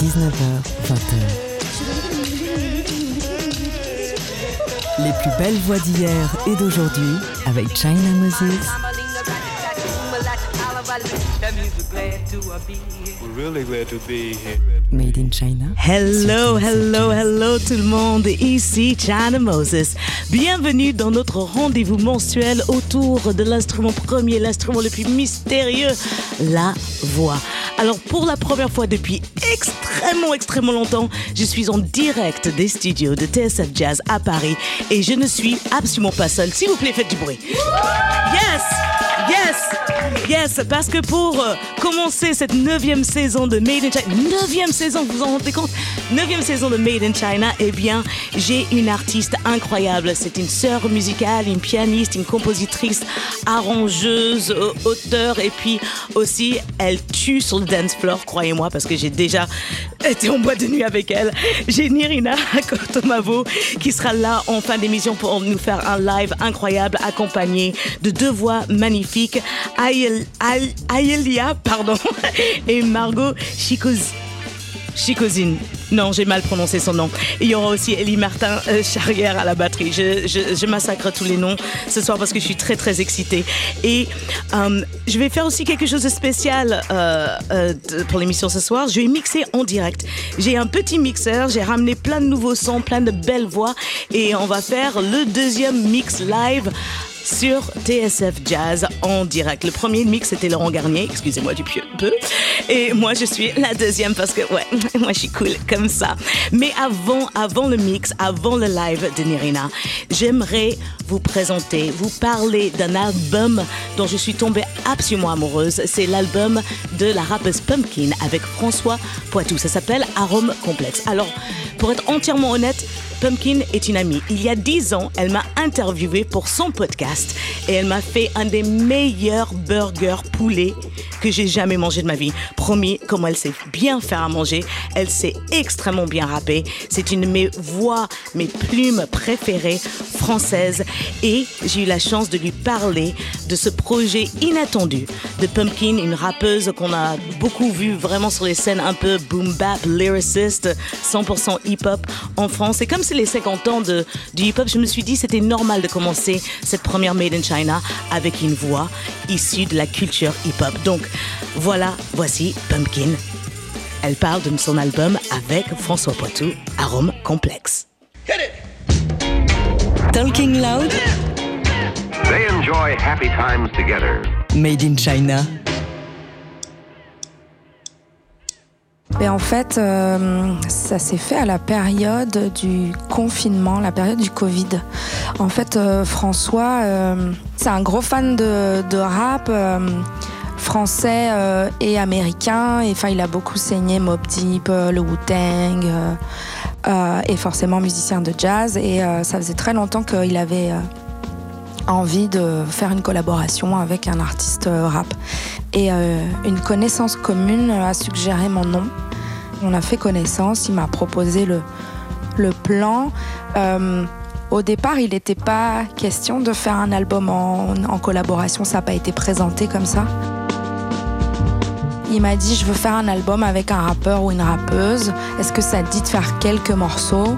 19h, 20h. Les plus belles voix d'hier et d'aujourd'hui avec China Moses. Made in China. Hello, hello, hello tout le monde. Ici China Moses. Bienvenue dans notre rendez-vous mensuel autour de l'instrument premier, l'instrument le plus mystérieux, la voix. Alors pour la première fois depuis extrêmement, extrêmement longtemps, je suis en direct des studios de TSF Jazz à Paris et je ne suis absolument pas seule. S'il vous plaît, faites du bruit. Yes! Yes! Yes! Parce que pour euh, commencer cette neuvième saison de Made in China, neuvième saison, vous vous en rendez compte? Neuvième saison de Made in China, eh bien, j'ai une artiste incroyable. C'est une sœur musicale, une pianiste, une compositrice, arrangeuse, auteur et puis aussi, elle tue sur le dance floor, croyez-moi, parce que j'ai déjà été en boîte de nuit avec elle. J'ai Nirina Kotomavo qui sera là en fin d'émission pour nous faire un live incroyable accompagné de deux voix magnifiques, Ayelia pardon, et Margot Chicoz- Chicozine. Non, j'ai mal prononcé son nom. Il y aura aussi Elie Martin euh, Charrière à la batterie. Je, je- massacre tous les noms ce soir parce que je suis très très excitée. Et euh, je vais faire aussi quelque chose de spécial euh, pour l'émission ce soir. Je vais mixer en direct. J'ai un petit mixeur, j'ai ramené plein de nouveaux sons, plein de belles voix et on va faire le deuxième mix live sur TSF Jazz en direct. Le premier mix, c'était Laurent Garnier, excusez-moi du pieu- peu. Et moi, je suis la deuxième parce que, ouais, moi, je suis cool comme ça. Mais avant, avant le mix, avant le live de Nirina, j'aimerais vous présenter, vous parler d'un album dont je suis tombée absolument amoureuse. C'est l'album de la rappeuse Pumpkin avec François Poitou. Ça s'appelle Arôme Complexe. Alors, pour être entièrement honnête, Pumpkin est une amie. Il y a dix ans, elle m'a interviewé pour son podcast et elle m'a fait un des meilleurs burgers poulet que j'ai jamais mangé de ma vie. Promis, comment elle sait bien faire à manger, elle sait extrêmement bien rapper. C'est une de mes voix, mes plumes préférées françaises et j'ai eu la chance de lui parler de ce projet inattendu de Pumpkin, une rappeuse qu'on a beaucoup vue vraiment sur les scènes un peu boom bap, lyriciste, 100% hip-hop en France. Et comme c'est les 50 ans de, du hip-hop, je me suis dit c'était normal de commencer cette première Made in China avec une voix issue de la culture hip-hop. Donc voilà, voici Pumpkin. Elle parle de son album avec François Poitou, Arôme Complexe. Talking Loud, They enjoy happy times together. Made in China. Mais en fait, euh, ça s'est fait à la période du confinement, la période du Covid. En fait, euh, François, euh, c'est un gros fan de, rap français et américain. Et enfin, il a beaucoup saigné Mob Deep, le Wu-Tang, et forcément musicien de jazz. Et ça faisait très longtemps qu'il avait envie de faire une collaboration avec un artiste euh, rap. Et euh, une connaissance commune a suggéré mon nom. On a fait connaissance, il m'a proposé le, le plan. Euh, au départ, il n'était pas question de faire un album en, en collaboration, ça n'a pas été présenté comme ça. Il m'a dit je veux faire un album avec un rappeur ou une rappeuse. Est-ce que ça te dit de faire quelques morceaux?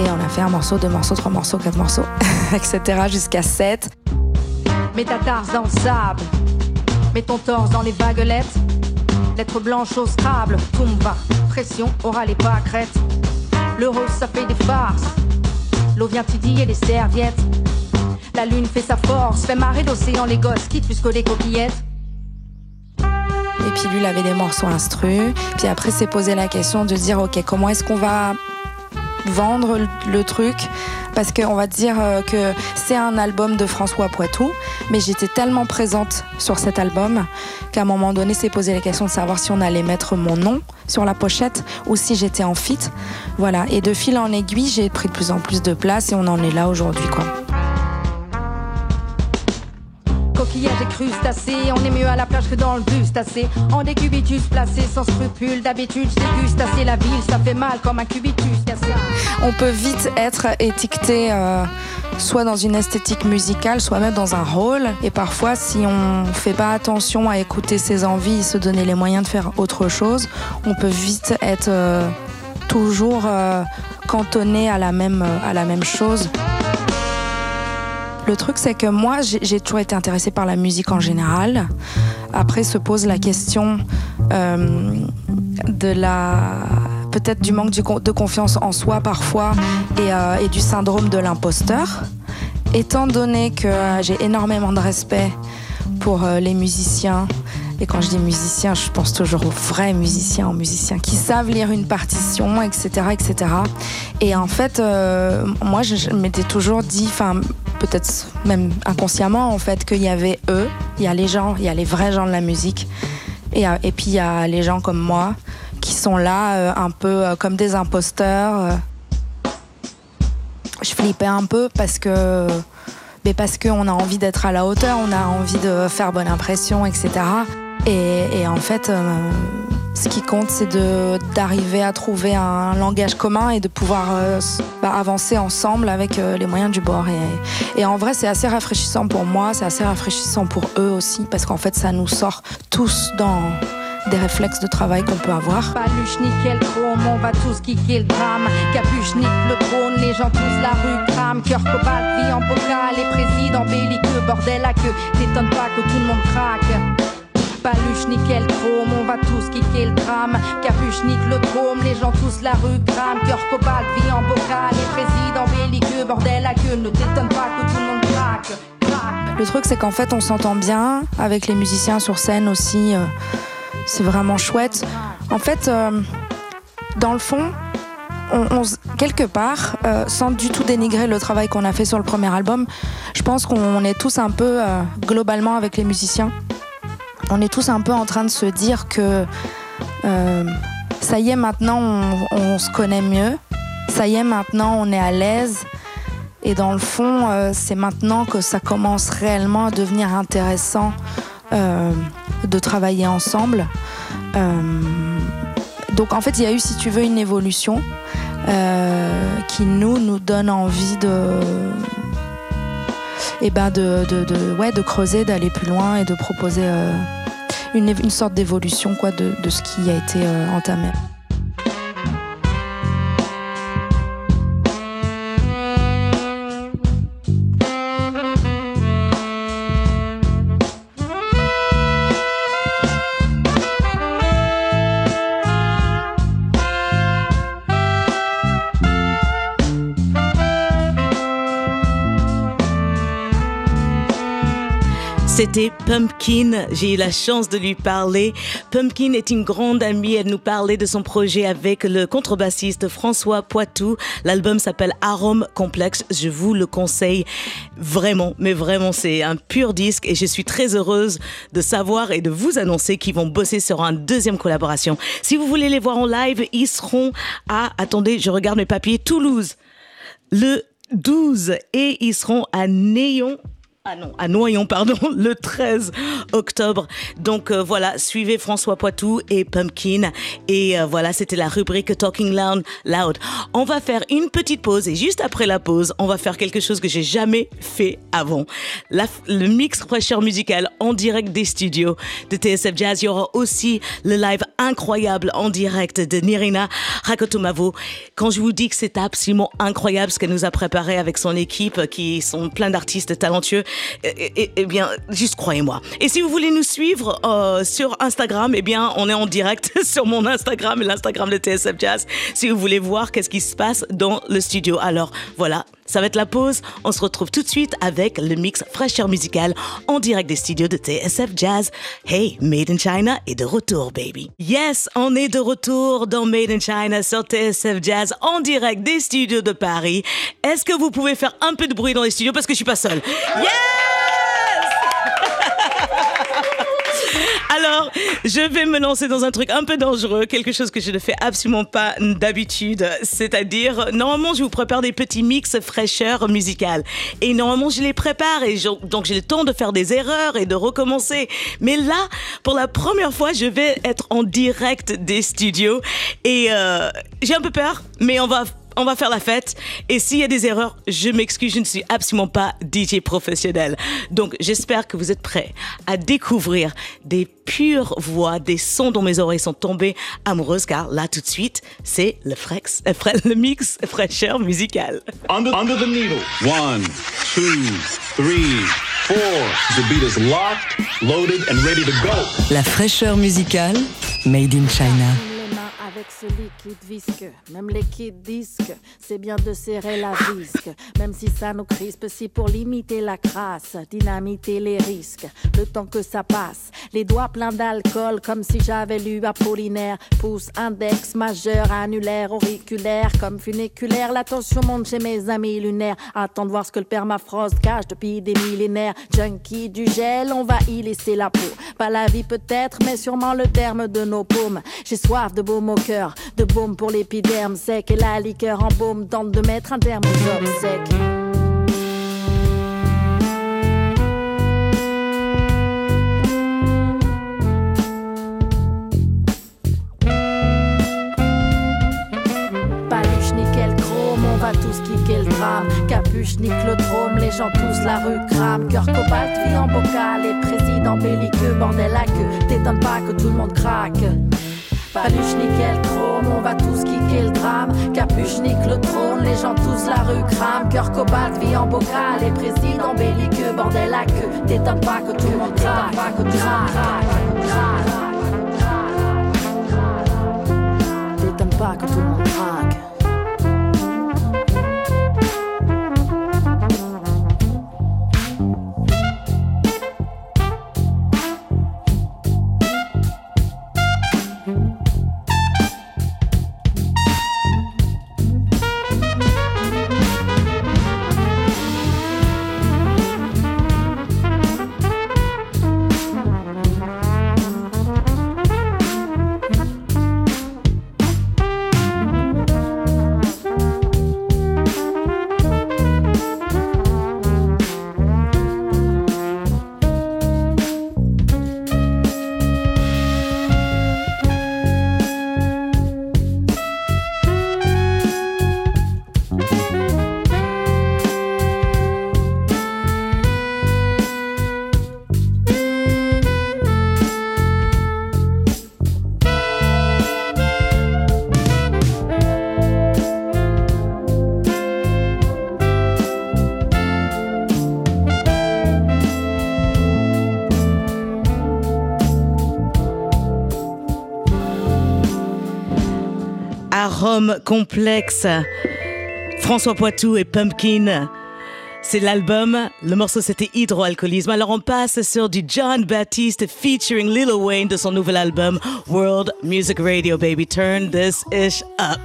Et on a fait un morceau, deux morceaux, trois morceaux, quatre morceaux, etc. jusqu'à sept. Mets ta tarse dans le sable. Mets ton torse dans les vaguelettes. Lettre blanche au Scrabble. Tumba. Pression, aura les pâquerettes. Le rose, ça fait des farces. L'eau vient tidiller les serviettes. La lune fait sa force. Fait marrer l'océan les gosses. Quitte plus que les coquillettes. Et puis lui, il avait des morceaux instru. Puis après, s'est posé la question de dire, ok, comment est-ce qu'on va vendre le, truc Parce qu'on va dire euh, que c'est un album de François Poitou, mais j'étais tellement présente sur cet album qu'à un moment donné, s'est posé la question de savoir si on allait mettre mon nom sur la pochette ou si j'étais en fit. Voilà. Et de fil en aiguille, j'ai pris de plus en plus de place et on en est là aujourd'hui, quoi. On est mieux à la plage que dans le. En placé, sans scrupule, d'habitude la ville, ça fait mal comme un cubitus on peut vite être étiqueté euh, soit dans une esthétique musicale, soit même dans un rôle. Et parfois, si on fait pas attention à écouter ses envies et se donner les moyens de faire autre chose, on peut vite être euh, toujours euh, cantonné à la même chose. Le truc, c'est que moi, j'ai toujours été intéressée par la musique en général. Après se pose la question euh, de la peut-être du manque de confiance en soi parfois et, euh, et du syndrome de l'imposteur. Étant donné que j'ai énormément de respect pour euh, les musiciens, et quand je dis musiciens, je pense toujours aux vrais musiciens, aux musiciens qui savent lire une partition, etc., etc. Et en fait, euh, moi, je, m'étais toujours dit, enfin, peut-être même inconsciemment, en fait, qu'il y avait eux, il y a les gens, il y a les vrais gens de la musique, et, et puis il y a les gens comme moi qui sont là, euh, un peu euh, comme des imposteurs. Je flippais un peu parce que mais parce qu'on a envie d'être à la hauteur, on a envie de faire bonne impression, etc. Et, en fait, euh, ce qui compte, c'est d'arriver à trouver un langage commun et de pouvoir euh, bah, avancer ensemble avec euh, les moyens du bord. Et, en vrai, c'est assez rafraîchissant pour moi, c'est assez rafraîchissant pour eux aussi, parce qu'en fait, ça nous sort tous dans des réflexes de travail qu'on peut avoir. Paluche, nickel, chrome, on va tous kicker le drame. Capuche, nique le trône, les gens tous la rue crame. Cœur cobalt, vie en bocal, les présidents belliqueux, bordel à queue. T'étonne pas que tout le monde craque. Paluche, nickel, chrome, on va tous kicker le drame. Capuche, nique le trône, les gens tous la rue crame. Cœur cobalt, vie en bocal, les présidents belliqueux, bordel à queue. Ne t'étonne pas que tout le monde craque. Le truc, c'est qu'en fait, on s'entend bien avec les musiciens sur scène aussi. Euh, c'est vraiment chouette. En fait, euh, dans le fond, on, quelque part, euh, sans du tout dénigrer le travail qu'on a fait sur le premier album, je pense qu'on est tous un peu globalement avec les musiciens on est tous un peu en train de se dire que euh, ça y est, maintenant on, se connaît mieux, ça y est, maintenant on est à l'aise. Et dans le fond, euh, c'est maintenant que ça commence réellement à devenir intéressant euh, de travailler ensemble. donc en fait, il y a eu, si tu veux, une évolution qui nous, donne envie eh ben de creuser, d'aller plus loin et de proposer une, sorte d'évolution quoi de, de, ce qui a été euh, entamé. C'était Pumpkin. J'ai eu la chance de lui parler. Pumpkin est une grande amie. Elle nous parlait de son projet avec le contrebassiste François Poitou. L'album s'appelle Arôme Complexe. Je vous le conseille vraiment, mais vraiment, c'est un pur disque et je suis très heureuse de savoir et de vous annoncer qu'ils vont bosser sur une deuxième collaboration. Si vous voulez les voir en live, ils seront à, attendez, je regarde mes papiers, Toulouse le 12 et ils seront à Néon ah non, à Noyon, pardon, le 13 octobre. Donc euh, voilà, suivez François Poitou et Pumpkin. Et euh, voilà, c'était la rubrique Talking Loud, Loud. On va faire une petite pause et juste après la pause, on va faire quelque chose que j'ai jamais fait avant. le mix fraîcheur musical en direct des studios de TSF Jazz. Il y aura aussi le live incroyable en direct de Nirina Rakotomavo. Quand je vous dis que c'est absolument incroyable ce qu'elle nous a préparé avec son équipe, qui sont plein d'artistes talentueux, eh, bien, juste croyez-moi. Et si vous voulez nous suivre euh, sur Instagram, eh bien, on est en direct sur mon Instagram et l'Instagram de TSF Jazz. Si vous voulez voir qu'est-ce qui se passe dans le studio. Alors, voilà. Ça va être la pause. On se retrouve tout de suite avec le mix fraîcheur musical en direct des studios de TSF Jazz. Hey, Made in China est de retour, baby. Yes, on est de retour dans Made in China sur TSF Jazz en direct des studios de Paris. Est-ce que vous pouvez faire un peu de bruit dans les studios parce que je suis pas seule? Yeah! Alors, je vais me lancer dans un truc un peu dangereux, quelque chose que je ne fais absolument pas d'habitude. C'est-à-dire, normalement, je vous prépare des petits mix fraîcheur musicales. Et normalement, je les prépare et donc j'ai le temps de faire des erreurs et de recommencer. Mais là, pour la première fois, je vais être en direct des studios et euh, j'ai un peu peur, mais on va on va faire la fête. Et s'il y a des erreurs, je m'excuse, je ne suis absolument pas DJ professionnel. Donc j'espère que vous êtes prêts à découvrir des pures voix, des sons dont mes oreilles sont tombées amoureuses, car là tout de suite, c'est le, frex, euh, le mix fraîcheur musical. Under, under the needle. One, two, three, four. The beat is locked, loaded and ready to go. La fraîcheur musicale, made in China liquide visque. Même les kids disques, c'est bien de serrer la visque. Même si ça nous crispe, si pour limiter la crasse, dynamiter les risques. Le temps que ça passe, les doigts pleins d'alcool, comme si j'avais lu Apollinaire. Pouce, index, majeur, annulaire, auriculaire, comme funiculaire. L'attention monte chez mes amis lunaires. Attends de voir ce que le permafrost cache depuis des millénaires. Junkie du gel, on va y laisser la peau. Pas la vie peut-être, mais sûrement le terme de nos paumes. J'ai soif de beaux mots de baume pour l'épiderme sec et la liqueur en baume tente de mettre un terme aux va tous kicker le drame. Capuche, niclodrome, les gens tous la rue crame. Cœur cobalt, vie en bocal et président belliqueux, bordel à queue. T'étonne pas que tout le monde craque. Paluche, nickel, chrome, on va tous kicker le drame. Capuche, nique le trône, les gens tous la rue crame. Cœur cobalt, vie en bocal, et président belliqueux, bordel à queue. T'étonnes pas que tout le monde craque, pas que tout le monde craque. T'étonnes pas que tout le monde craque. Complexe. François Poitou et Pumpkin. C'est l'album, le morceau c'était Hydroalcoolisme. Alors on passe sur du John Baptiste featuring Lil Wayne de son nouvel album World Music Radio Baby. Turn this ish up.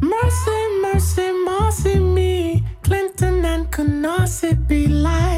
Mercy, mercy, mercy me. Clinton and be like.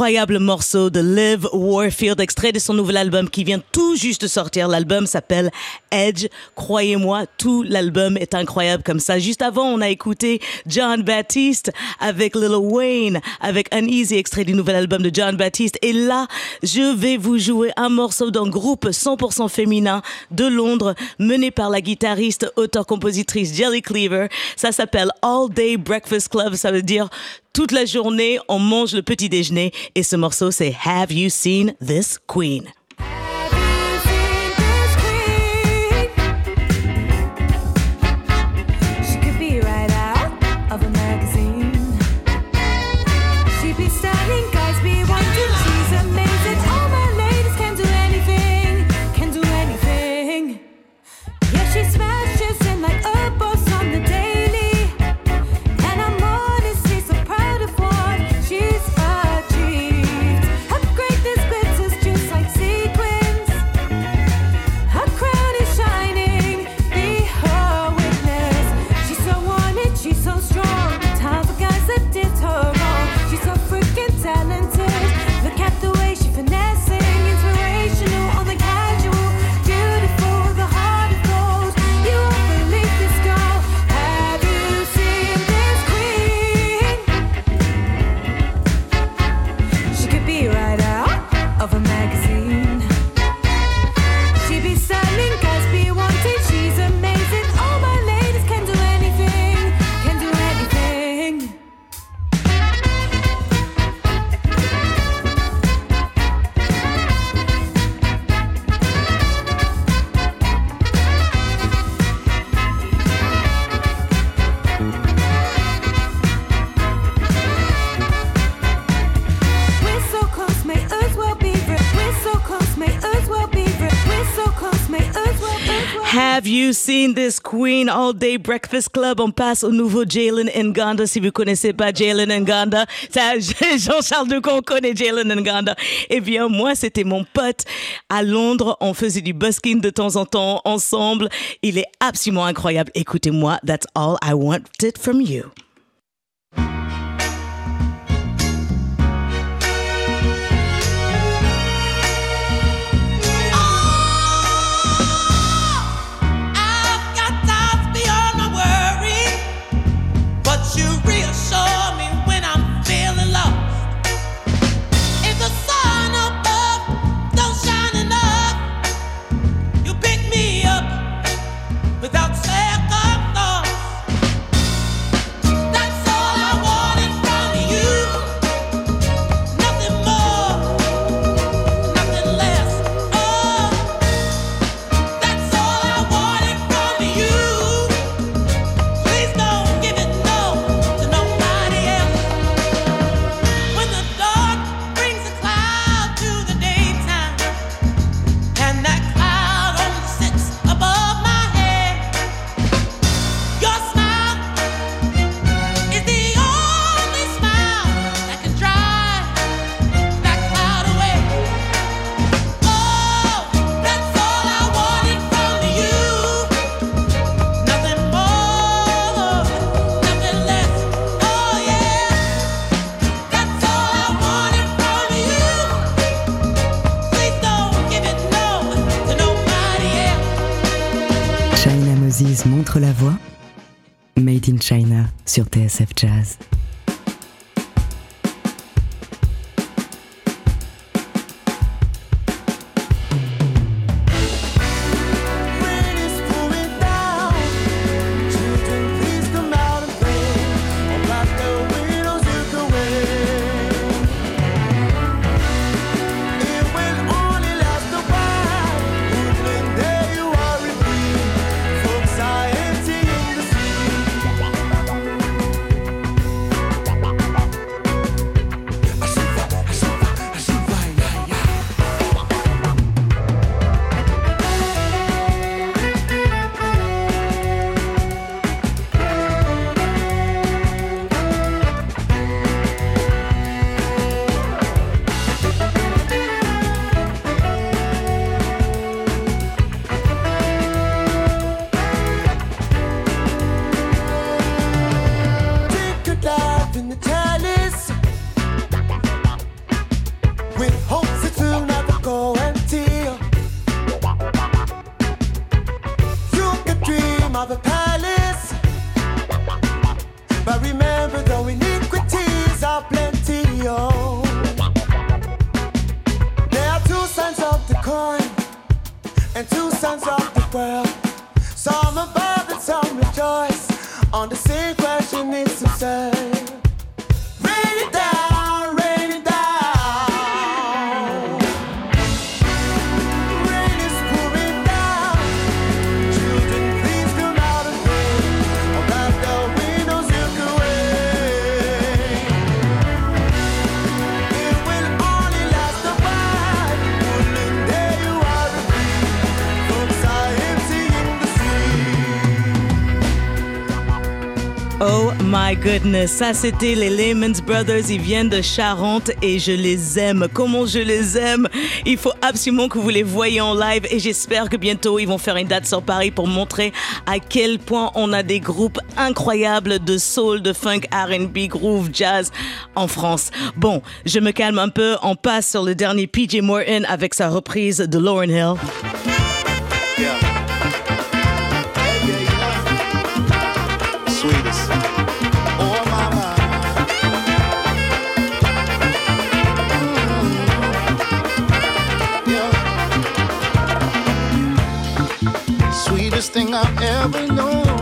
Incroyable morceau de Liv Warfield, extrait de son nouvel album qui vient tout juste sortir. L'album s'appelle Edge. Croyez-moi, tout l'album est incroyable comme ça. Juste avant, on a écouté John Baptiste avec Lil Wayne, avec Uneasy, extrait du nouvel album de John Baptiste. Et là, je vais vous jouer un morceau d'un groupe 100% féminin de Londres, mené par la guitariste, auteur-compositrice Jelly Cleaver. Ça s'appelle All Day Breakfast Club. Ça veut dire toute la journée, on mange le petit déjeuner. Et ce morceau, c'est Have You Seen This Queen? Have you seen this Queen All Day Breakfast Club? On passe au nouveau Jalen Nganda. Si vous connaissez pas Jalen Nganda, ça, Jean-Charles Decon connaît Jalen Nganda. Eh bien, moi, c'était mon pote à Londres. On faisait du busking de temps en temps ensemble. Il est absolument incroyable. Écoutez-moi, that's all I wanted from you. Montre la voie. Made in China sur TSF Jazz. Goodness, ça c'était les Lehman Brothers, ils viennent de Charente et je les aime. Comment je les aime? Il faut absolument que vous les voyez en live et j'espère que bientôt ils vont faire une date sur Paris pour montrer à quel point on a des groupes incroyables de soul, de funk, R&B, groove, jazz en France. Bon, je me calme un peu, on passe sur le dernier PJ Morton avec sa reprise de Lauren Hill. I've known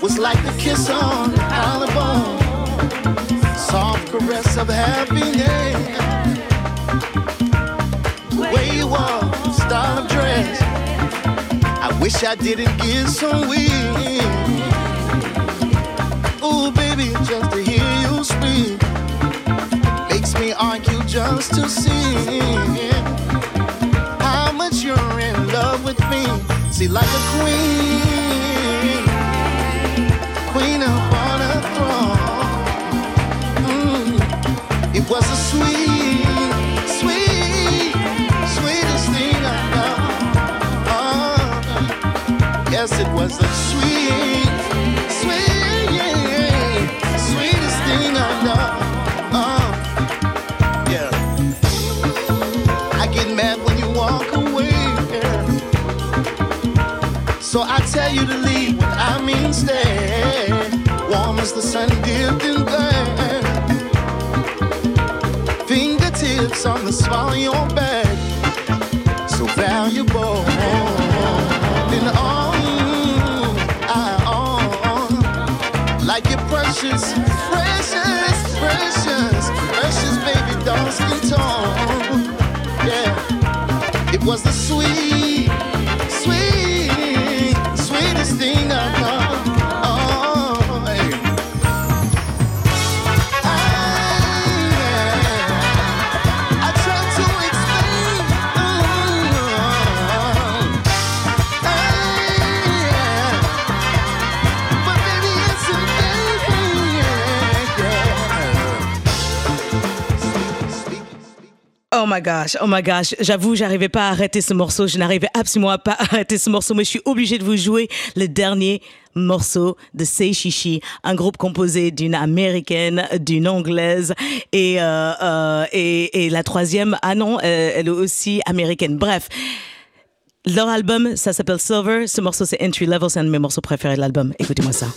was like the kiss on the collarbone, soft caress of happiness. The way you walk, style of dress. I wish I didn't get so weak. Ooh, baby, just to hear you speak makes me argue just to see See, like a queen, queen upon a throne. Mm, it was a sweet, sweet, sweetest thing I know. Oh, yes, it was a sweet, So I tell you to leave when I mean stay. Warm as the sun dipped in there. Fingertips on the small of your back. So valuable. Then oh, I oh, like you're precious, precious, precious, precious baby, dark skin tone. Yeah, it was the sweet, my gosh, oh my gosh. J'avoue, j'arrivais pas à arrêter ce morceau. Je n'arrivais absolument pas à arrêter ce morceau, mais je suis obligée de vous jouer le dernier morceau de Say Shishi, un groupe composé d'une américaine, d'une anglaise et, euh, euh, et, et la troisième, ah non, euh, elle est aussi américaine. Bref. Leur album, ça s'appelle Silver. Ce morceau, c'est Entry Level. C'est un de mes morceaux préférés de l'album. Écoutez-moi ça.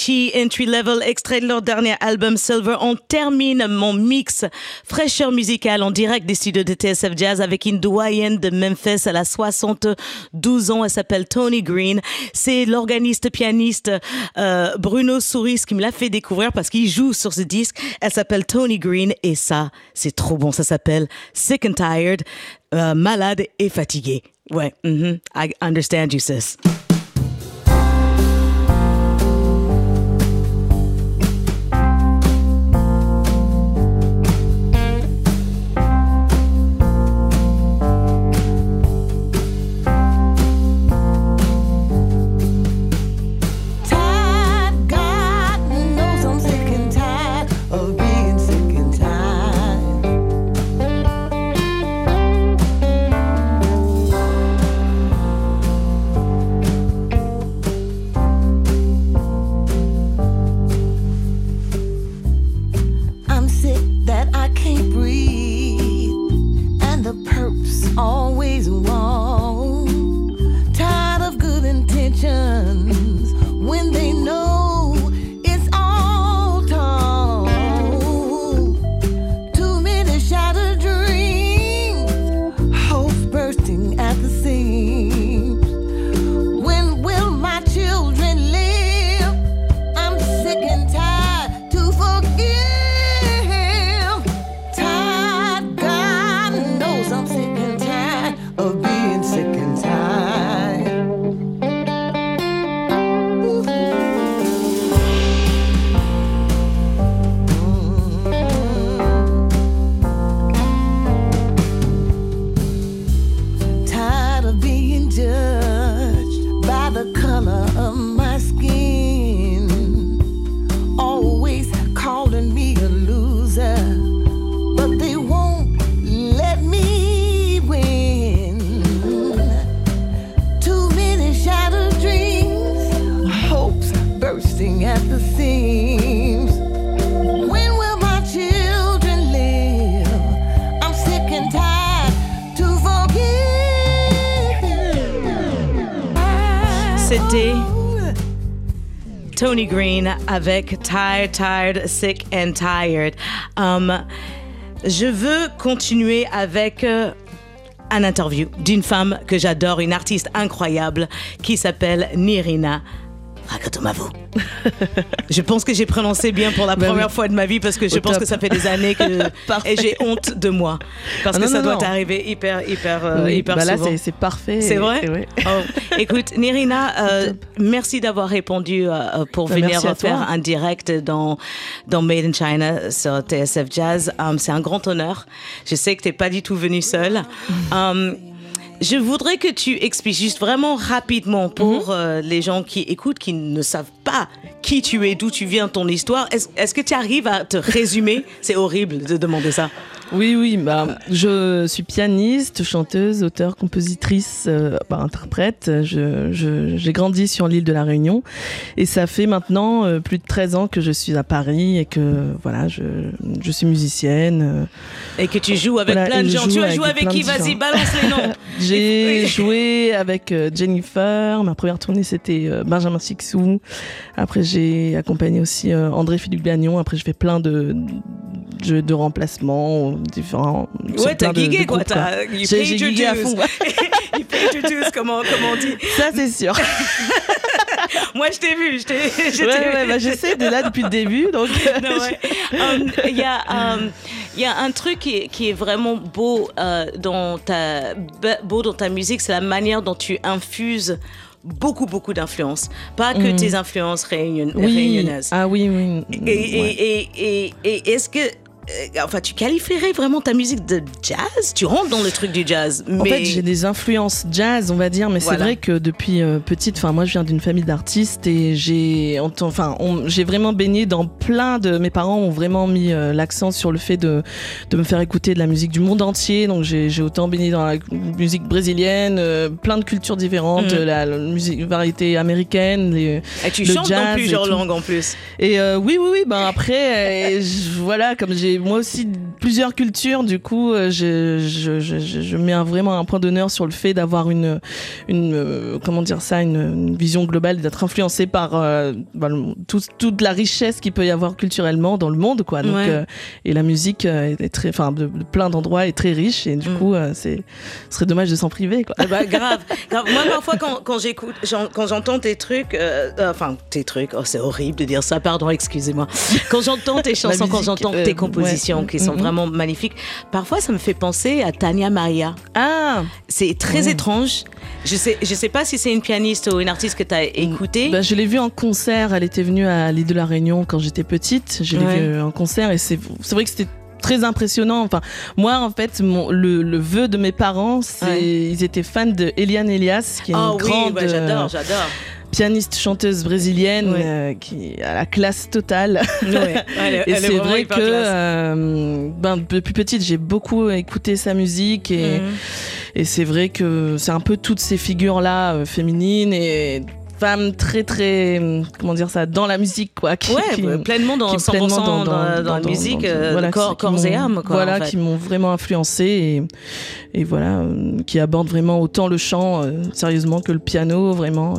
She Entry Level, extrait de leur dernier album Silver. On termine mon mix fraîcheur musicale en direct des studios de TSF Jazz avec une doyenne de Memphis. Elle a 72 ans. Elle s'appelle Tony Green. C'est l'organiste pianiste euh, Bruno Souris qui me l'a fait découvrir parce qu'il joue sur ce disque. Elle s'appelle Tony Green et ça, c'est trop bon. Ça s'appelle Sick and Tired, euh, malade et fatigué. Ouais, mhm. I understand you, sis. Tony Green avec Tired, Tired, Sick and Tired. Um, je veux continuer avec euh, un interview d'une femme que j'adore, une artiste incroyable qui s'appelle Nirina Rakotomavo. Je pense que j'ai prononcé bien pour la Bah première oui. fois de ma vie parce que je Au pense top. que ça fait des années que et j'ai honte de moi parce Ah que ça non, doit non. t'arriver hyper hyper euh, Oui, hyper bah là, souvent. c'est- c'est parfait. C'est vrai. Et- et ouais. Oh, Écoute, Nirina, euh, merci d'avoir répondu euh, pour Bah, venir faire un direct dans, dans Made in China sur TSF Jazz. Um, c'est un grand honneur. Je sais que tu n'es pas du tout venu seul. Um, je voudrais que tu expliques juste vraiment rapidement pour Mhm. euh, les gens qui écoutent, qui ne savent pas qui tu es, d'où tu viens, ton histoire. Est-ce est-ce que tu arrives à te résumer? C'est horrible de demander ça. Oui, oui, bah, je suis pianiste, chanteuse, auteure, compositrice, euh, bah, interprète. Je- je- J'ai grandi sur l'île de la Réunion et ça fait maintenant euh, plus de 13 ans que je suis à Paris et que voilà, je, je suis musicienne. euh. Et que tu joues avec Voilà, plein de je gens. Tu as joué avec qui Vas-y, balance les noms. J'ai joué avec euh, Jennifer. Ma première tournée, c'était Benjamin Sixou. Après, j'ai accompagné aussi euh, André-Philippe Gagnon. Après, je fais plein de jeux de remplacement, différents. Ouais, t'as de quoi. J'ai guigué à fond. you paid your dues, comment, comment on dit. Ça, c'est sûr. Moi, je t'ai vu. Je t'ai je Ouais, ouais, bah, je sais, de là depuis le début. Donc, ouais. Um, Il y, a, um, il y a un truc qui est, qui est vraiment beau, euh, dans ta, be- beau dans ta musique, c'est la manière dont tu infuses beaucoup, beaucoup d'influences. Pas que Mm. tes influences réunion- oui. réunionnaises. Ah oui, oui. Et, et- Ouais. et, et, et est-ce que. Euh, Enfin, tu qualifierais vraiment ta musique de jazz? Tu rentres dans le truc du jazz. En fait, j'ai des influences jazz, on va dire, mais Voilà. c'est vrai que depuis euh, petite, enfin moi je viens d'une famille d'artistes et j'ai, enfin, j'ai vraiment baigné dans plein de. Mes parents ont vraiment mis euh, l'accent sur le fait de de me faire écouter de la musique du monde entier. Donc j'ai autant baigné dans la musique brésilienne, euh, plein de cultures différentes, euh, la, la musique variété américaine, les, Et tu le chantes dans jazz et plusieurs langues en plus. Et euh, oui, oui, oui. Ben après, je- voilà, comme j'ai moi aussi plusieurs cultures, du coup, euh, je, je, je, je- je mets un- vraiment un point d'honneur sur le fait d'avoir une, une euh, comment dire ça, une, une vision globale, d'être influencé par euh, ben, tout- toute la richesse qu'il peut y avoir culturellement dans le monde, quoi. Donc, Ouais. euh, et la musique est très, enfin, de, de plein d'endroits est très riche, et du Mm. coup, euh, c'est, ce serait dommage de s'en priver, quoi. Ah bah, grave. grave. Moi, parfois, quand, quand j'écoute, quand j'entends tes trucs, enfin, tes trucs, oh, c'est horrible de dire ça, pardon, excusez-moi. Quand j'entends tes chansons, quand j'entends tes compositions ouais. Qui sont Mhm. vraiment magnifiques, parfois, ça me fait penser à Tania Maria. Ah C'est très étrange. Je sais, je sais pas si c'est une pianiste ou une artiste que tu as écoutée. Bah, je l'ai vue en concert. Elle était venue à l'île de la Réunion quand j'étais petite. Je l'ai Ouais. vue en concert et c'est vrai que c'était très impressionnant. Enfin, moi, en fait, mon, le, le vœu de mes parents, c'est Ouais. ils étaient fans de Eliane Elias, qui est Ah une oui, grande ouais, j'adore, euh, j'adore. Pianiste chanteuse brésilienne Ouais. euh, qui a la classe totale. Ouais, elle est- et c'est vrai que euh, ben, depuis petite, j'ai beaucoup écouté sa musique et, Mhm. et c'est vrai que c'est un peu toutes ces figures-là euh, féminines et femmes très très comment dire ça dans la musique quoi qui, Ouais, qui- pleinement dans qui 100% dans, dans la musique, euh, voilà, corps, et âme. Quoi, voilà en fait. qui m'ont vraiment influencé et, et voilà euh, qui abordent vraiment autant le chant euh, sérieusement que le piano vraiment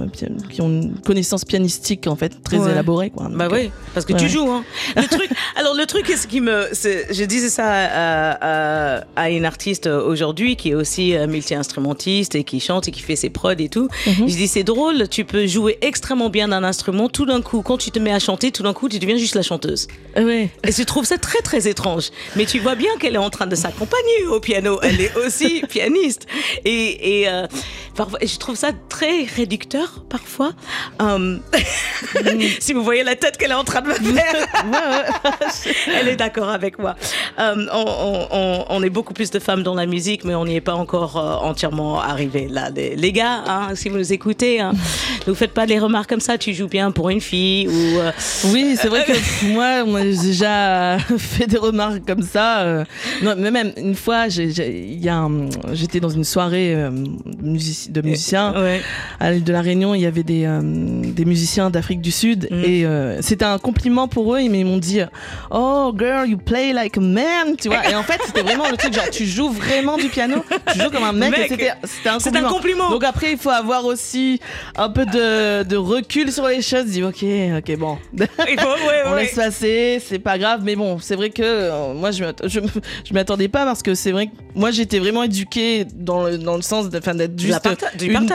qui ont une connaissance pianistique en fait très Ouais. élaborée quoi Bah oui, parce que tu joues. Hein. Le truc, alors le truc, ce qui me, c'est- je disais ça à, à- à une artiste aujourd'hui qui est aussi multi-instrumentiste et qui chante et qui fait ses prods et tout. Mhm. Je dis c'est drôle, tu peux jouer extrêmement bien d'un instrument, tout d'un coup, quand tu te mets à chanter, tout d'un coup, tu deviens juste la chanteuse. ouais. Et je trouve ça très très étrange. Mais tu vois bien qu'elle est en train de s'accompagner au piano. Elle est aussi pianiste. Et, et, euh, parfois, je trouve ça très réducteur parfois. Euh, si vous voyez la tête qu'elle est en train de me faire, elle est d'accord avec moi. Euh, on, on- on- on est beaucoup plus de femmes dans la musique, mais on n'y est pas encore euh, entièrement arrivé là. Les, les gars, hein, si vous nous écoutez, hein, ne vous faites pas des remarques comme ça. Tu joues bien pour une fille ou. euh, Oui, c'est vrai que moi, moi, j'ai déjà fait des remarques comme ça. euh, non, mais même une fois, j'étais dans une soirée euh, de musiciens ouais. à l'île de la Réunion. Il y avait des, des musiciens d'Afrique du Sud Mm. et c'était un compliment pour eux. Mais ils m'ont dit, oh girl, you play like a man, tu vois. Et en fait, c'était vraiment le truc genre, tu joues vraiment du piano, tu joues comme un mec. C'était un un compliment. Donc après, il faut avoir aussi un peu de, de recul sur les choses. Dis, ok, ok, bon. Ouais, On laisse passer, c'est pas grave, mais bon, c'est vrai que euh, moi je je je m'attendais pas parce que c'est vrai que moi j'étais vraiment éduquée dans le, dans le sens d'être juste du une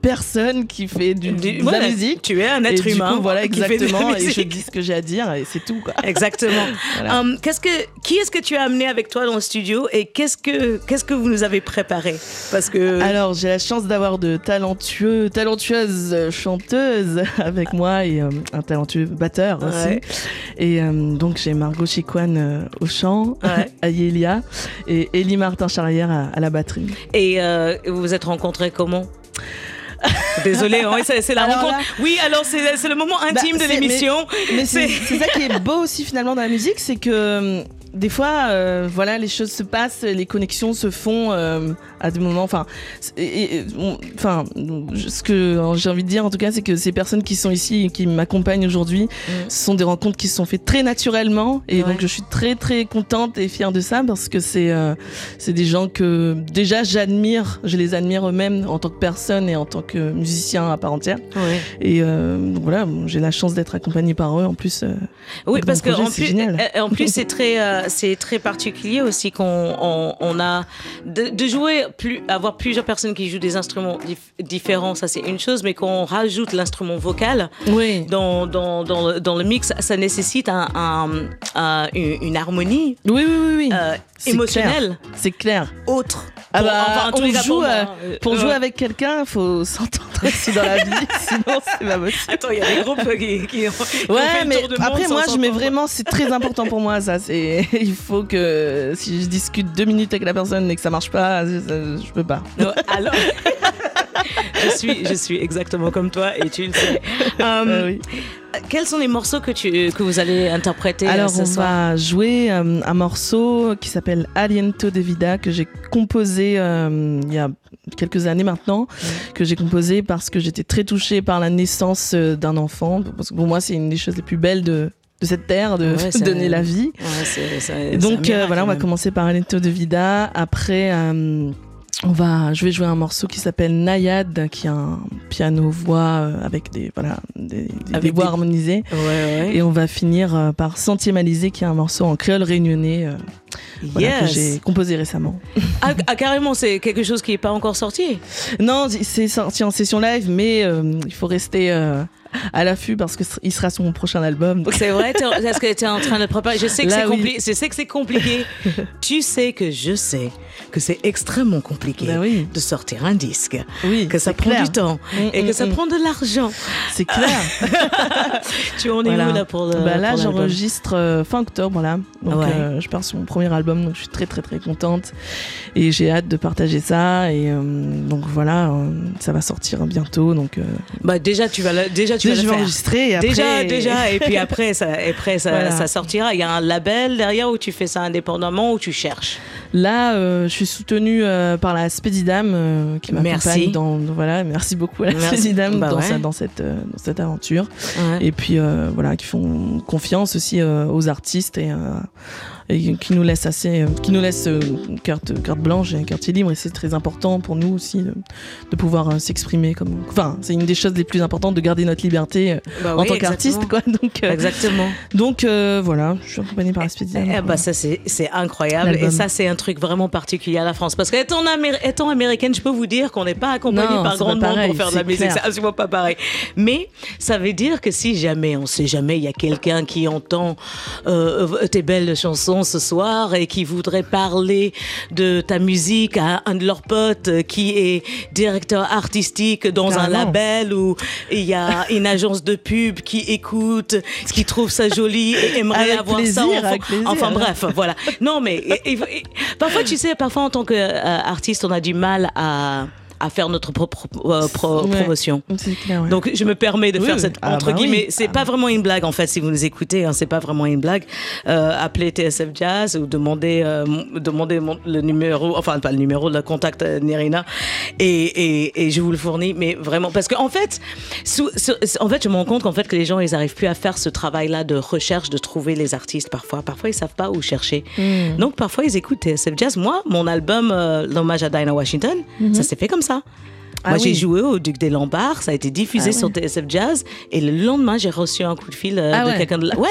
personne qui fait du, Du- de voilà, la musique. Tu es un Et être du humain. coup, voilà exactement, et je dis ce que j'ai à dire et c'est tout quoi. Exactement. Voilà. Hum, qu'est-ce que, qui est-ce que tu as amené avec toi dans le studio et qu'est-ce que, qu'est-ce que vous nous avez préparé? Parce que Alors j'ai la chance d'avoir de talentueux, talentueuses chanteuses avec moi et euh, un talentueux batteur aussi. Et euh, donc j'ai Margot Chiquan euh, au chant, Ouais. Ayelia et Elie Martin Charrière à, à la batterie. et euh, vous vous êtes rencontrés comment? Désolée, hein, c'est, la Alors rencontre. là- Oui, alors c'est, le moment intime Bah, de c'est- l'émission. Mais c'est ça qui est beau aussi finalement dans la musique, c'est que euh, des fois, euh, voilà, les choses se passent, les connexions se font euh, à des moments. Enfin, enfin, ce que j'ai envie de dire en tout cas, c'est que ces personnes qui sont ici et qui m'accompagnent aujourd'hui, ce sont des rencontres qui se sont faites très naturellement, et. Ouais. donc je suis très très contente et fière de ça parce que c'est euh, c'est des gens que déjà j'admire, je les admire eux-mêmes en tant que personne et en tant que musicien à part entière. Ouais. Et euh, donc voilà, j'ai la chance d'être accompagnée par eux en plus. euh, Oui, parce que projet, en plus, euh, en plus c'est très, euh, c'est très particulier aussi qu'on on, on a de, de jouer plus, avoir plusieurs personnes qui jouent des instruments dif- différents, ça c'est une chose, mais qu'on rajoute l'instrument vocal Oui. dans, dans, dans, le, dans le mix, ça nécessite un, un- un- une, une harmonie Oui, oui, oui, oui. euh, émotionnelle C'est clair. autre. Ah Pour- bah, enfin, on joue, pour moi, euh, hein. pour Euh, jouer avec quelqu'un, il faut s'entendre aussi dans la vie, sinon c'est pas possible. Attends, il y a des groupes qui, qui ont, qui ont fait Ouais, le mais tour monde après moi je mets vraiment, c'est très important pour moi ça. C'est, il faut que si je discute deux minutes avec la personne et que ça marche pas, je, je peux pas. Non, alors, je suis, je suis exactement comme toi et tu le sais. Euh, Euh, oui. Quels sont les morceaux que tu, que vous allez interpréter euh, Alors ce on soir va jouer euh, un morceau qui s'appelle Aliento de Vida que j'ai composé euh, il y a quelques années maintenant, que j'ai composé parce que j'étais très touchée par la naissance d'un enfant. Parce que pour moi c'est une des choses les plus belles de, de cette terre, de Ouais, donner la vie. Ouais, donc euh, voilà, on va commencer par Aliento de Vida. Après, on va, je vais jouer un morceau qui s'appelle Nayad, qui est un piano-voix euh, avec des, voilà, des, des- Avec des voix harmonisées. Ouais, ouais. Et on va finir euh, par Sentimentalisé, qui est un morceau en créole réunionnais euh, voilà, que Yes. j'ai composé récemment. Ah, ah, carrément, c'est quelque chose qui n'est pas encore sorti? Non, c'est sorti en session live, mais euh, il faut rester euh, à l'affût parce qu'il sera sur mon prochain album. C'est vrai, est-ce que tu es en train de préparer? Je sais que c'est oui. compli- compliqué. tu sais que je sais que c'est extrêmement compliqué Bah oui. de sortir un disque, Oui, que ça prend clair. du temps Mm, et mm, que ça mm. prend de l'argent. C'est clair. Tu en es Voilà. où là pour le Bah là, j'enregistre euh, fin octobre là. Donc Ouais. euh, je pars sur mon premier album, donc je suis très très très contente et j'ai hâte de partager ça et euh, donc voilà, ça va sortir bientôt donc Bah déjà tu vas déjà tu déjà, vas je vais enregistrer et après Déjà, déjà, et puis après, ça, après ça, Voilà. ça sortira. Il y a un label derrière où tu fais ça indépendamment ou tu cherches. Là, euh, je suis soutenue euh, par la Spédidam euh, qui m'accompagne dans, voilà, merci beaucoup à la Merci. Spédidam Bah dans, ouais. dans cette dans cette aventure Ouais. et puis voilà qui font confiance aussi aux artistes et, et qui nous laissent assez euh, qui nous laissent euh, carte carte blanche et carte libre et c'est très important pour nous aussi de, de pouvoir euh, s'exprimer comme enfin c'est une des choses les plus importantes de garder notre liberté euh, Bah en oui, tant qu'artiste exactement. quoi donc euh, Exactement. donc euh, voilà je suis accompagnée par la Spédidam Eh ben, ça, c'est c'est incroyable. Et ça, c'est un truc vraiment particulier à la France. Parce qu'étant Améri- étant américaine, je peux vous dire qu'on n'est pas accompagné par grand monde pareil, pour faire de la musique. C'est absolument pas pareil. Mais ça veut dire que si jamais, on sait jamais, il y a quelqu'un qui entend euh, tes belles chansons maison ce soir et qui voudraient parler de ta musique à un de leurs potes qui est directeur artistique dans un label où il y a une agence de pub qui écoute, qui trouve ça joli et aimerait Avec avoir plaisir, ça. Enfin, avec plaisir. enfin bref, voilà. Non, mais et- et- et- parfois, tu sais, parfois en tant qu'artiste, on a du mal à à faire notre propre euh, pro- Ouais. promotion. C'est clair, ouais. Donc je me permets de Oui, faire oui. cette Ah, entre bah oui. guillemets, c'est pas vraiment une blague en fait si vous nous écoutez, hein, c'est pas vraiment une blague. Euh, appelez TSF Jazz ou demandez euh, mon- demandez mon- le numéro, enfin pas le numéro, le contact euh, Nerina et, et, et je vous le fournis. Mais vraiment parce qu'en en fait, sous- sous- en fait, je me rends compte qu'en fait que les gens ils arrivent plus à faire ce travail-là de recherche, de trouver les artistes parfois. Parfois ils savent pas où chercher. Hmm. Donc parfois ils écoutent TSF Jazz. Moi, mon album euh, l'hommage à Dinah Washington, ça s'est fait comme ça. Ah Moi, j'ai joué au Duc des Lombards, ça a été diffusé Ah sur ouais. TSF Jazz, et le lendemain, j'ai reçu un coup de fil euh, Ah de ouais. quelqu'un de là. Ouais.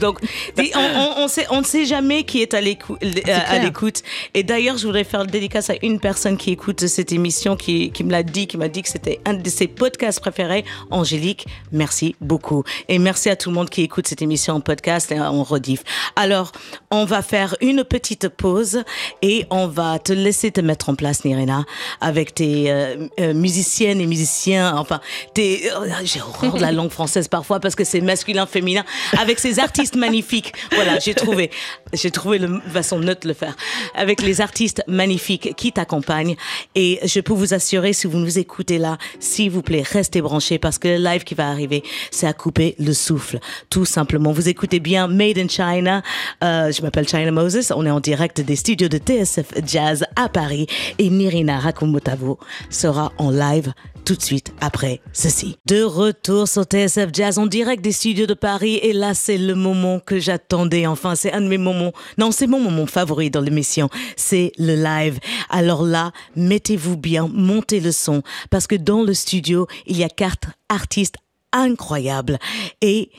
Donc on, on, on sait on ne sait jamais qui est à l'écoute à clair. l'écoute. Et d'ailleurs je voudrais faire le dédicace à une personne qui écoute cette émission qui, qui me l'a dit qui m'a dit que c'était un de ses podcasts préférés. Angélique merci beaucoup. Et merci à tout le monde qui écoute cette émission en podcast et en rediff. Alors on va faire une petite pause et on va te laisser te mettre en place Nirina avec tes euh, euh, musiciennes et musiciens enfin tes euh, j'ai horreur de la langue française parfois parce que c'est masculin féminin avec ces artistes magnifiques. Voilà j'ai trouvé j'ai trouvé la façon neutre de le faire. Avec les artistes magnifiques qui t'accompagnent. Et je peux vous assurer si vous nous écoutez là s'il vous plaît restez branchés parce que le live qui va arriver c'est à couper le souffle. Tout simplement. Vous écoutez bien Made in China. Euh, je m'appelle China Moses. On est en direct des studios de TSF Jazz à Paris. Et Nirina Rakumotavo sera en live tout de suite après ceci. De retour sur TSF Jazz en direct des studios de Paris. Et là c'est le moment que j'attendais. Enfin c'est un de mes moments. Non c'est mon moment favori dans l'émission. C'est le live. Alors là mettez-vous bien, montez le son parce que dans le studio il y a quatre artistes incroyables et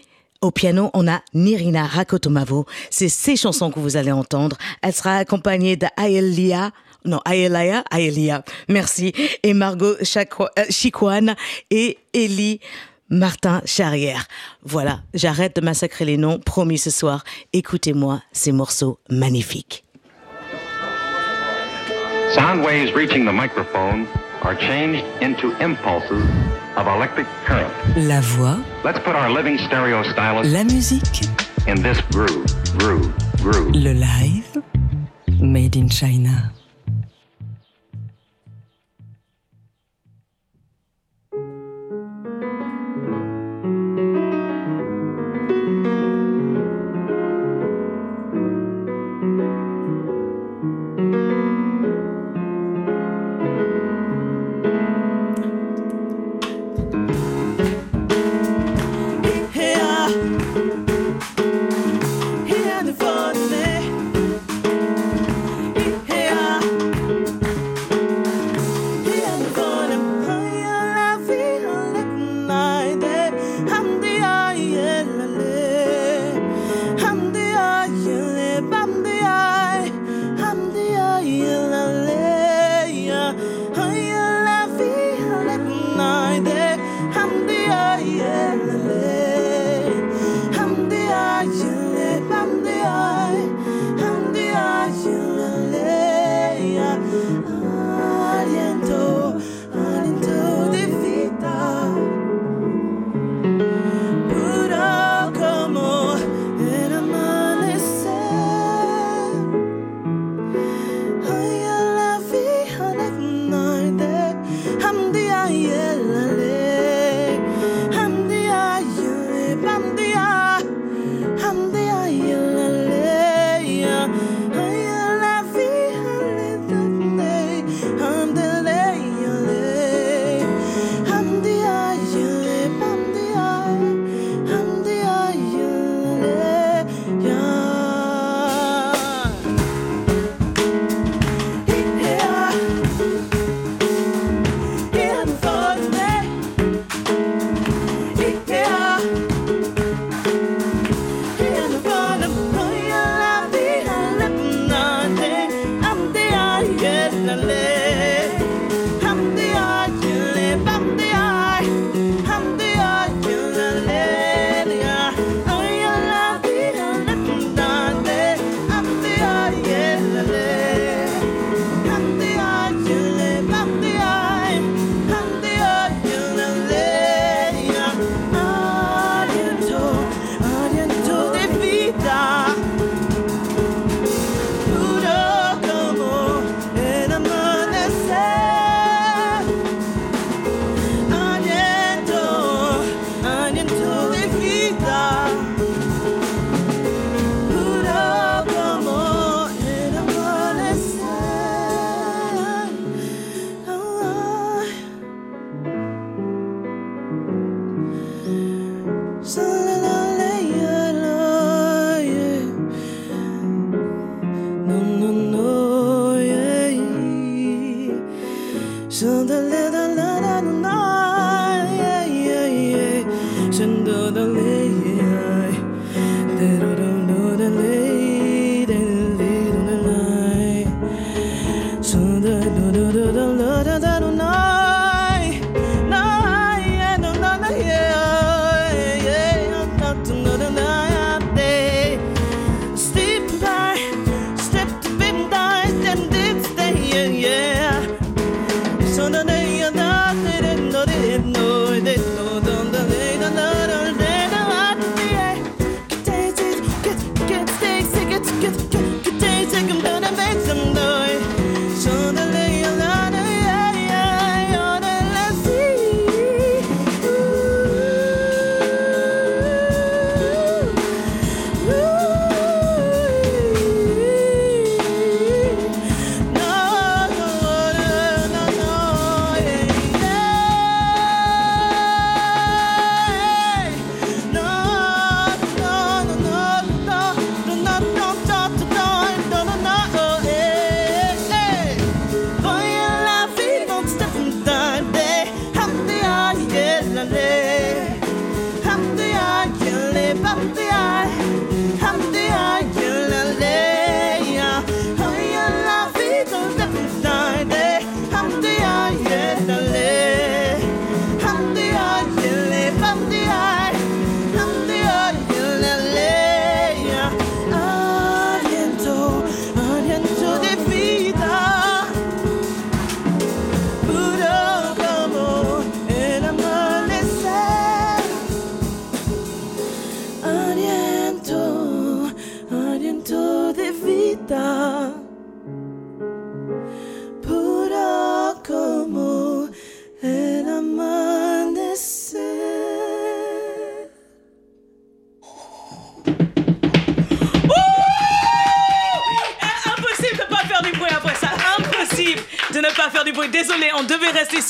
au piano, on a Nirina Rakotomavo. C'est ses chansons que vous allez entendre. Elle sera accompagnée d'Aelia, non, Aelia, Aelia, merci, et Margot Chakwa- euh, Chiquan et Ellie Martin Charrière. Voilà, j'arrête de massacrer les noms, promis ce soir. Écoutez-moi ces morceaux magnifiques. Sound waves reaching the microphone are changed into impulses of electric current. La voix, Let's put our living stereo stylus la musique, in this groove, groove, groove. le live, Made in China.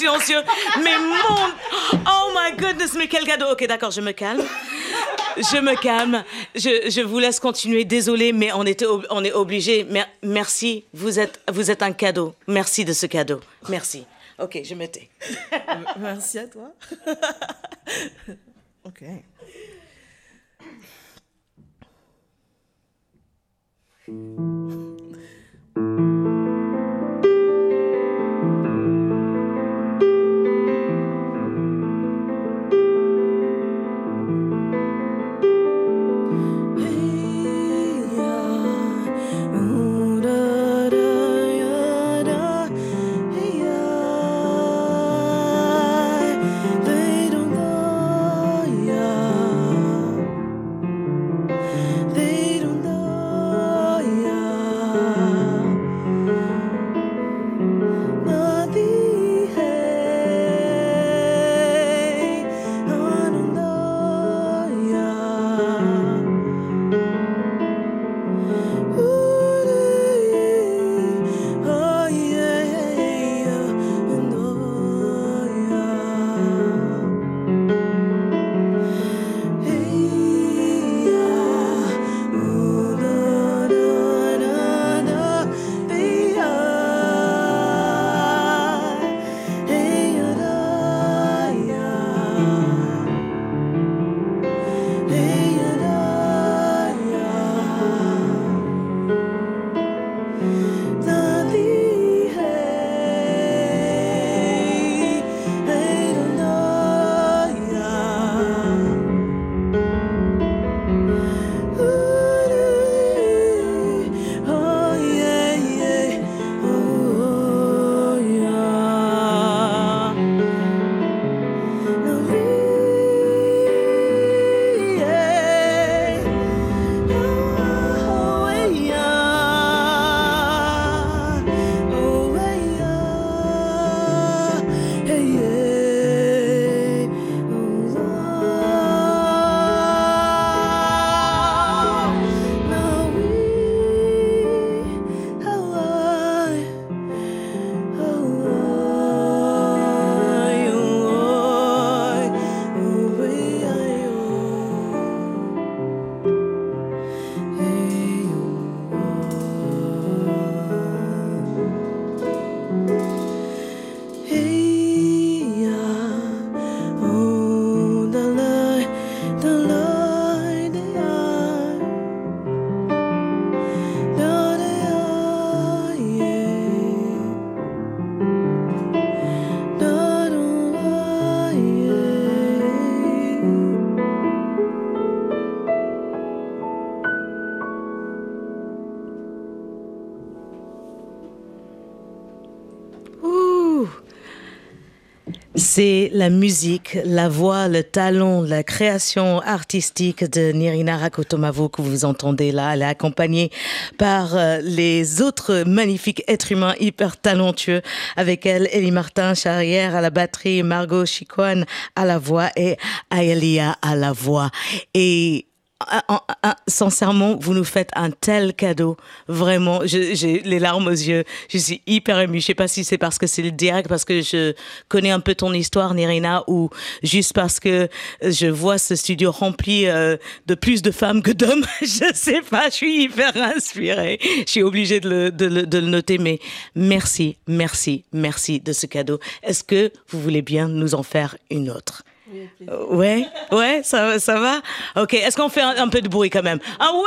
Silencieux. Mais mon... Oh my goodness, mais quel cadeau. Ok, d'accord, je me calme. Je me calme. Je, je vous laisse continuer. Désolé, mais on, était on est obligé. Mer- merci. Vous êtes, vous êtes un cadeau. Merci de ce cadeau. Merci. Ok, je me tais. Merci à toi. ok. C'est la musique, la voix, le talent, la création artistique de Nirina Rakotomavo que vous entendez là. Elle est accompagnée par euh, les autres magnifiques êtres humains hyper talentueux. Avec elle, Elie Martin Charrière à la batterie, Margot Chicoine à la voix et Aelia à la voix. Sincèrement, vous nous faites un tel cadeau. Vraiment, j'ai les larmes aux yeux. Je suis hyper émue. Je sais pas si c'est parce que c'est le direct, parce que je connais un peu ton histoire, Nirina, ou juste parce que je vois ce studio rempli euh, de plus de femmes que d'hommes. je sais pas, je suis hyper inspirée. Je suis obligée de le, de le- de le noter, mais merci, merci, merci de ce cadeau. Est-ce que vous voulez bien nous en faire une autre? Euh, Ouais, ouais, ça, ça va. Ok, est-ce qu'on fait un, un peu de bruit quand même? Ah ouais,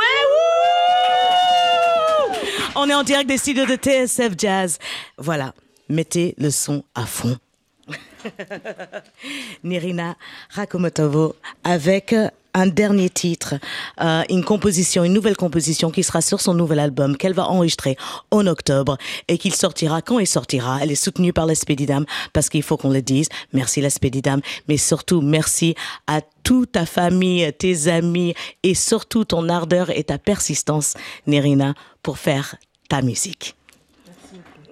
wouh On est en direct des studios de TSF Jazz. Voilà, mettez le son à fond. Nirina Rakomotovo avec un dernier titre, euh, une composition, une nouvelle composition qui sera sur son nouvel album qu'elle va enregistrer en octobre et qu'il sortira quand il sortira. Elle est soutenue par l'Espédidam parce qu'il faut qu'on le dise. Merci l'Espédidam, mais surtout merci à toute ta famille, tes amis et surtout ton ardeur et ta persistance, Nirina, pour faire ta musique.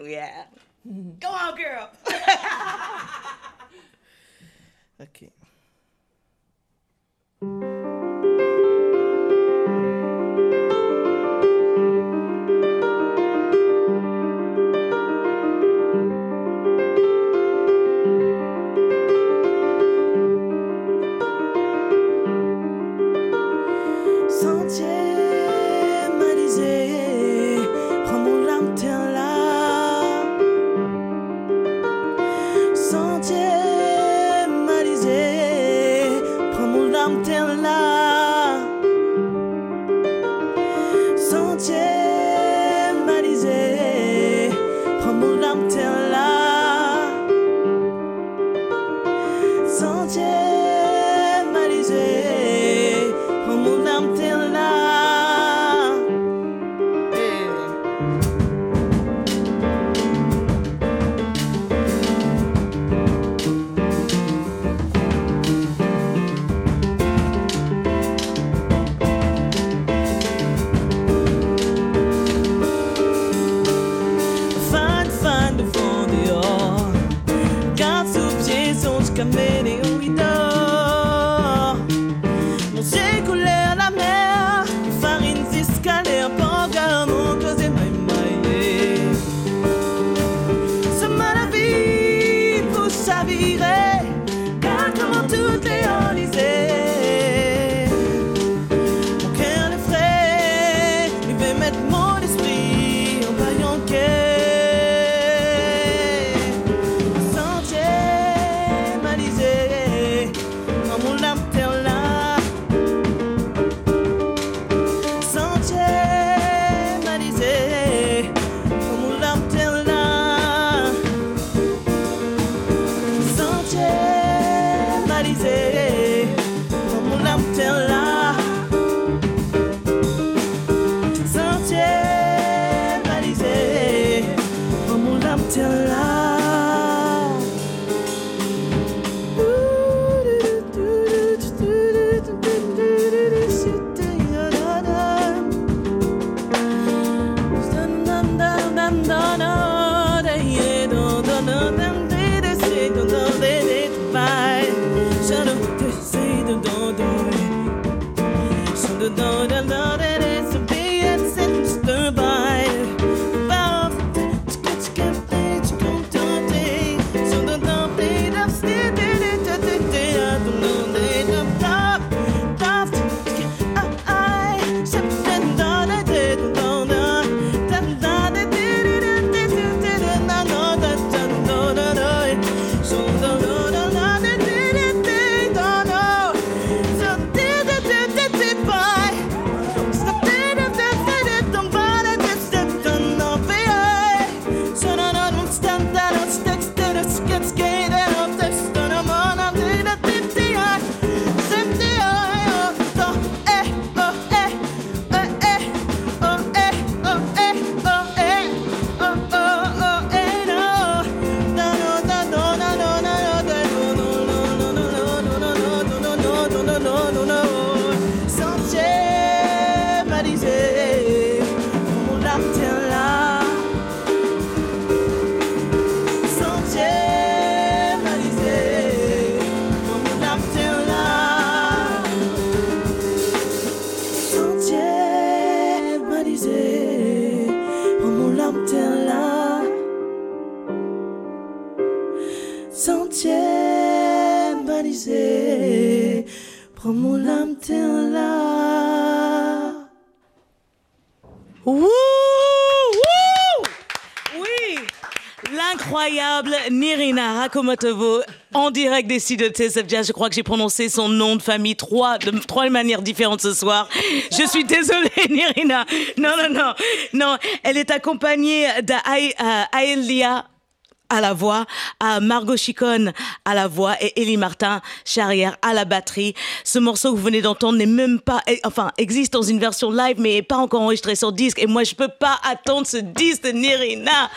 Yeah. Go on, girl. Ok. Música Nirina Rakomotovo en direct des studios de TSF Jazz. Je crois que j'ai prononcé son nom de famille trois, de trois manières différentes ce soir. Je suis désolée, Nirina. Non, non, non. Non, elle est accompagnée d'Aelia à la voix, à Margot Chicone à la voix et Élie Martin Charrière à la batterie. Ce morceau que vous venez d'entendre n'est même pas, eh, enfin, existe dans une version live, mais n'est pas encore enregistré sur disque. Et moi, je peux pas attendre ce disque de Nirina.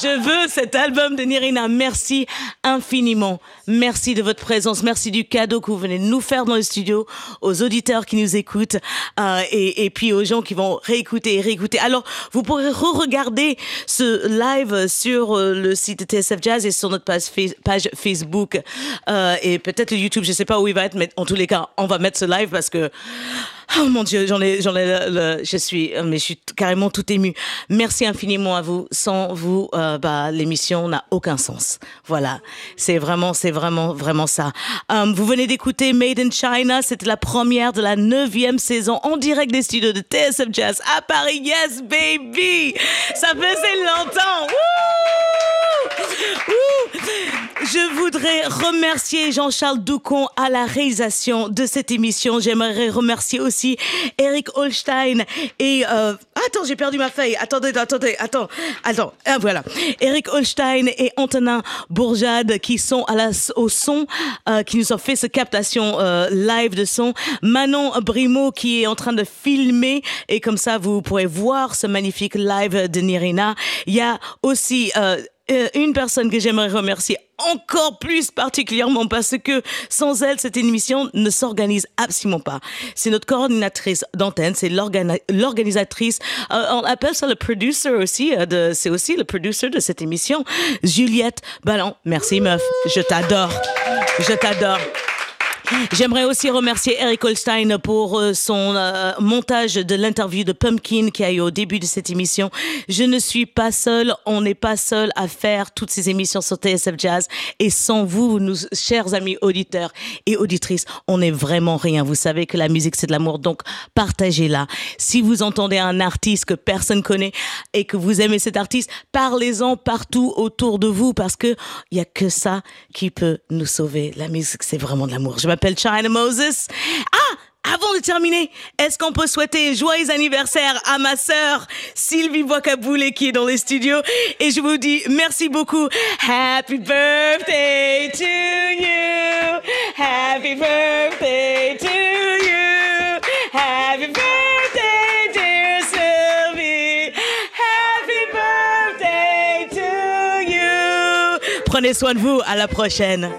Je veux cet album de Nirina. Merci infiniment. Merci de votre présence. Merci du cadeau que vous venez de nous faire dans le studio, aux auditeurs qui nous écoutent euh, et, et puis aux gens qui vont réécouter et réécouter. Alors, vous pourrez re-regarder ce live sur euh, le site TSF Jazz et sur notre page, Fa- page Facebook euh, et peut-être le YouTube. Je sais pas où il va être, mais en tous les cas, on va mettre ce live parce que Oh mon Dieu, j'en ai, j'en ai, le- je suis, mais je suis carrément tout émue. Merci infiniment à vous. Sans vous, euh, bah, l'émission n'a aucun sens. Voilà, c'est vraiment, c'est vraiment, vraiment ça. Euh, vous venez d'écouter Made in China. C'était la première de la neuvième saison en direct des studios de TSF Jazz à Paris. Yes, baby, ça faisait longtemps. Ouh. Je voudrais remercier Jean-Charles Doucon à la réalisation de cette émission. J'aimerais remercier aussi Eric Holstein et euh, attends, j'ai perdu ma feuille. Attendez, attendez, attends, attends. Ah, voilà, Eric Holstein et Antonin Bourjade qui sont au son, euh, qui nous ont fait cette captation euh, live de son. Manon Brimo qui est en train de filmer et comme ça vous pourrez voir ce magnifique live de Nirina. Il y a aussi euh, euh, une personne que j'aimerais remercier encore plus particulièrement parce que sans elle, cette émission ne s'organise absolument pas. C'est notre coordinatrice d'antenne, c'est l'organisatrice, euh, on appelle ça le producer aussi, euh, c'est aussi le producer de cette émission, Juliette Ballon. Merci meuf, je t'adore, je t'adore. J'aimerais aussi remercier Eric Holstein pour euh, son euh, montage de l'interview de Pumpkin qui a eu au début de cette émission. Je ne suis pas seule, on n'est pas seul à faire toutes ces émissions sur TSF Jazz et sans vous, nous chers amis auditeurs et auditrices, on n'est vraiment rien. Vous savez que la musique c'est de l'amour, donc partagez-la. Si vous entendez un artiste que personne connaît et que vous aimez cet artiste, parlez-en partout autour de vous parce que il y a que ça qui peut nous sauver. La musique c'est vraiment de l'amour. China Moses. Ah! Avant de terminer, est-ce qu'on peut souhaiter joyeux anniversaire à ma sœur Sylvie Boiscaboulé qui est dans les studios? Et je vous dis merci beaucoup. Happy birthday to you. Happy birthday to you. Happy birthday dear Sylvie. Happy birthday to you. Prenez soin de vous, à la prochaine.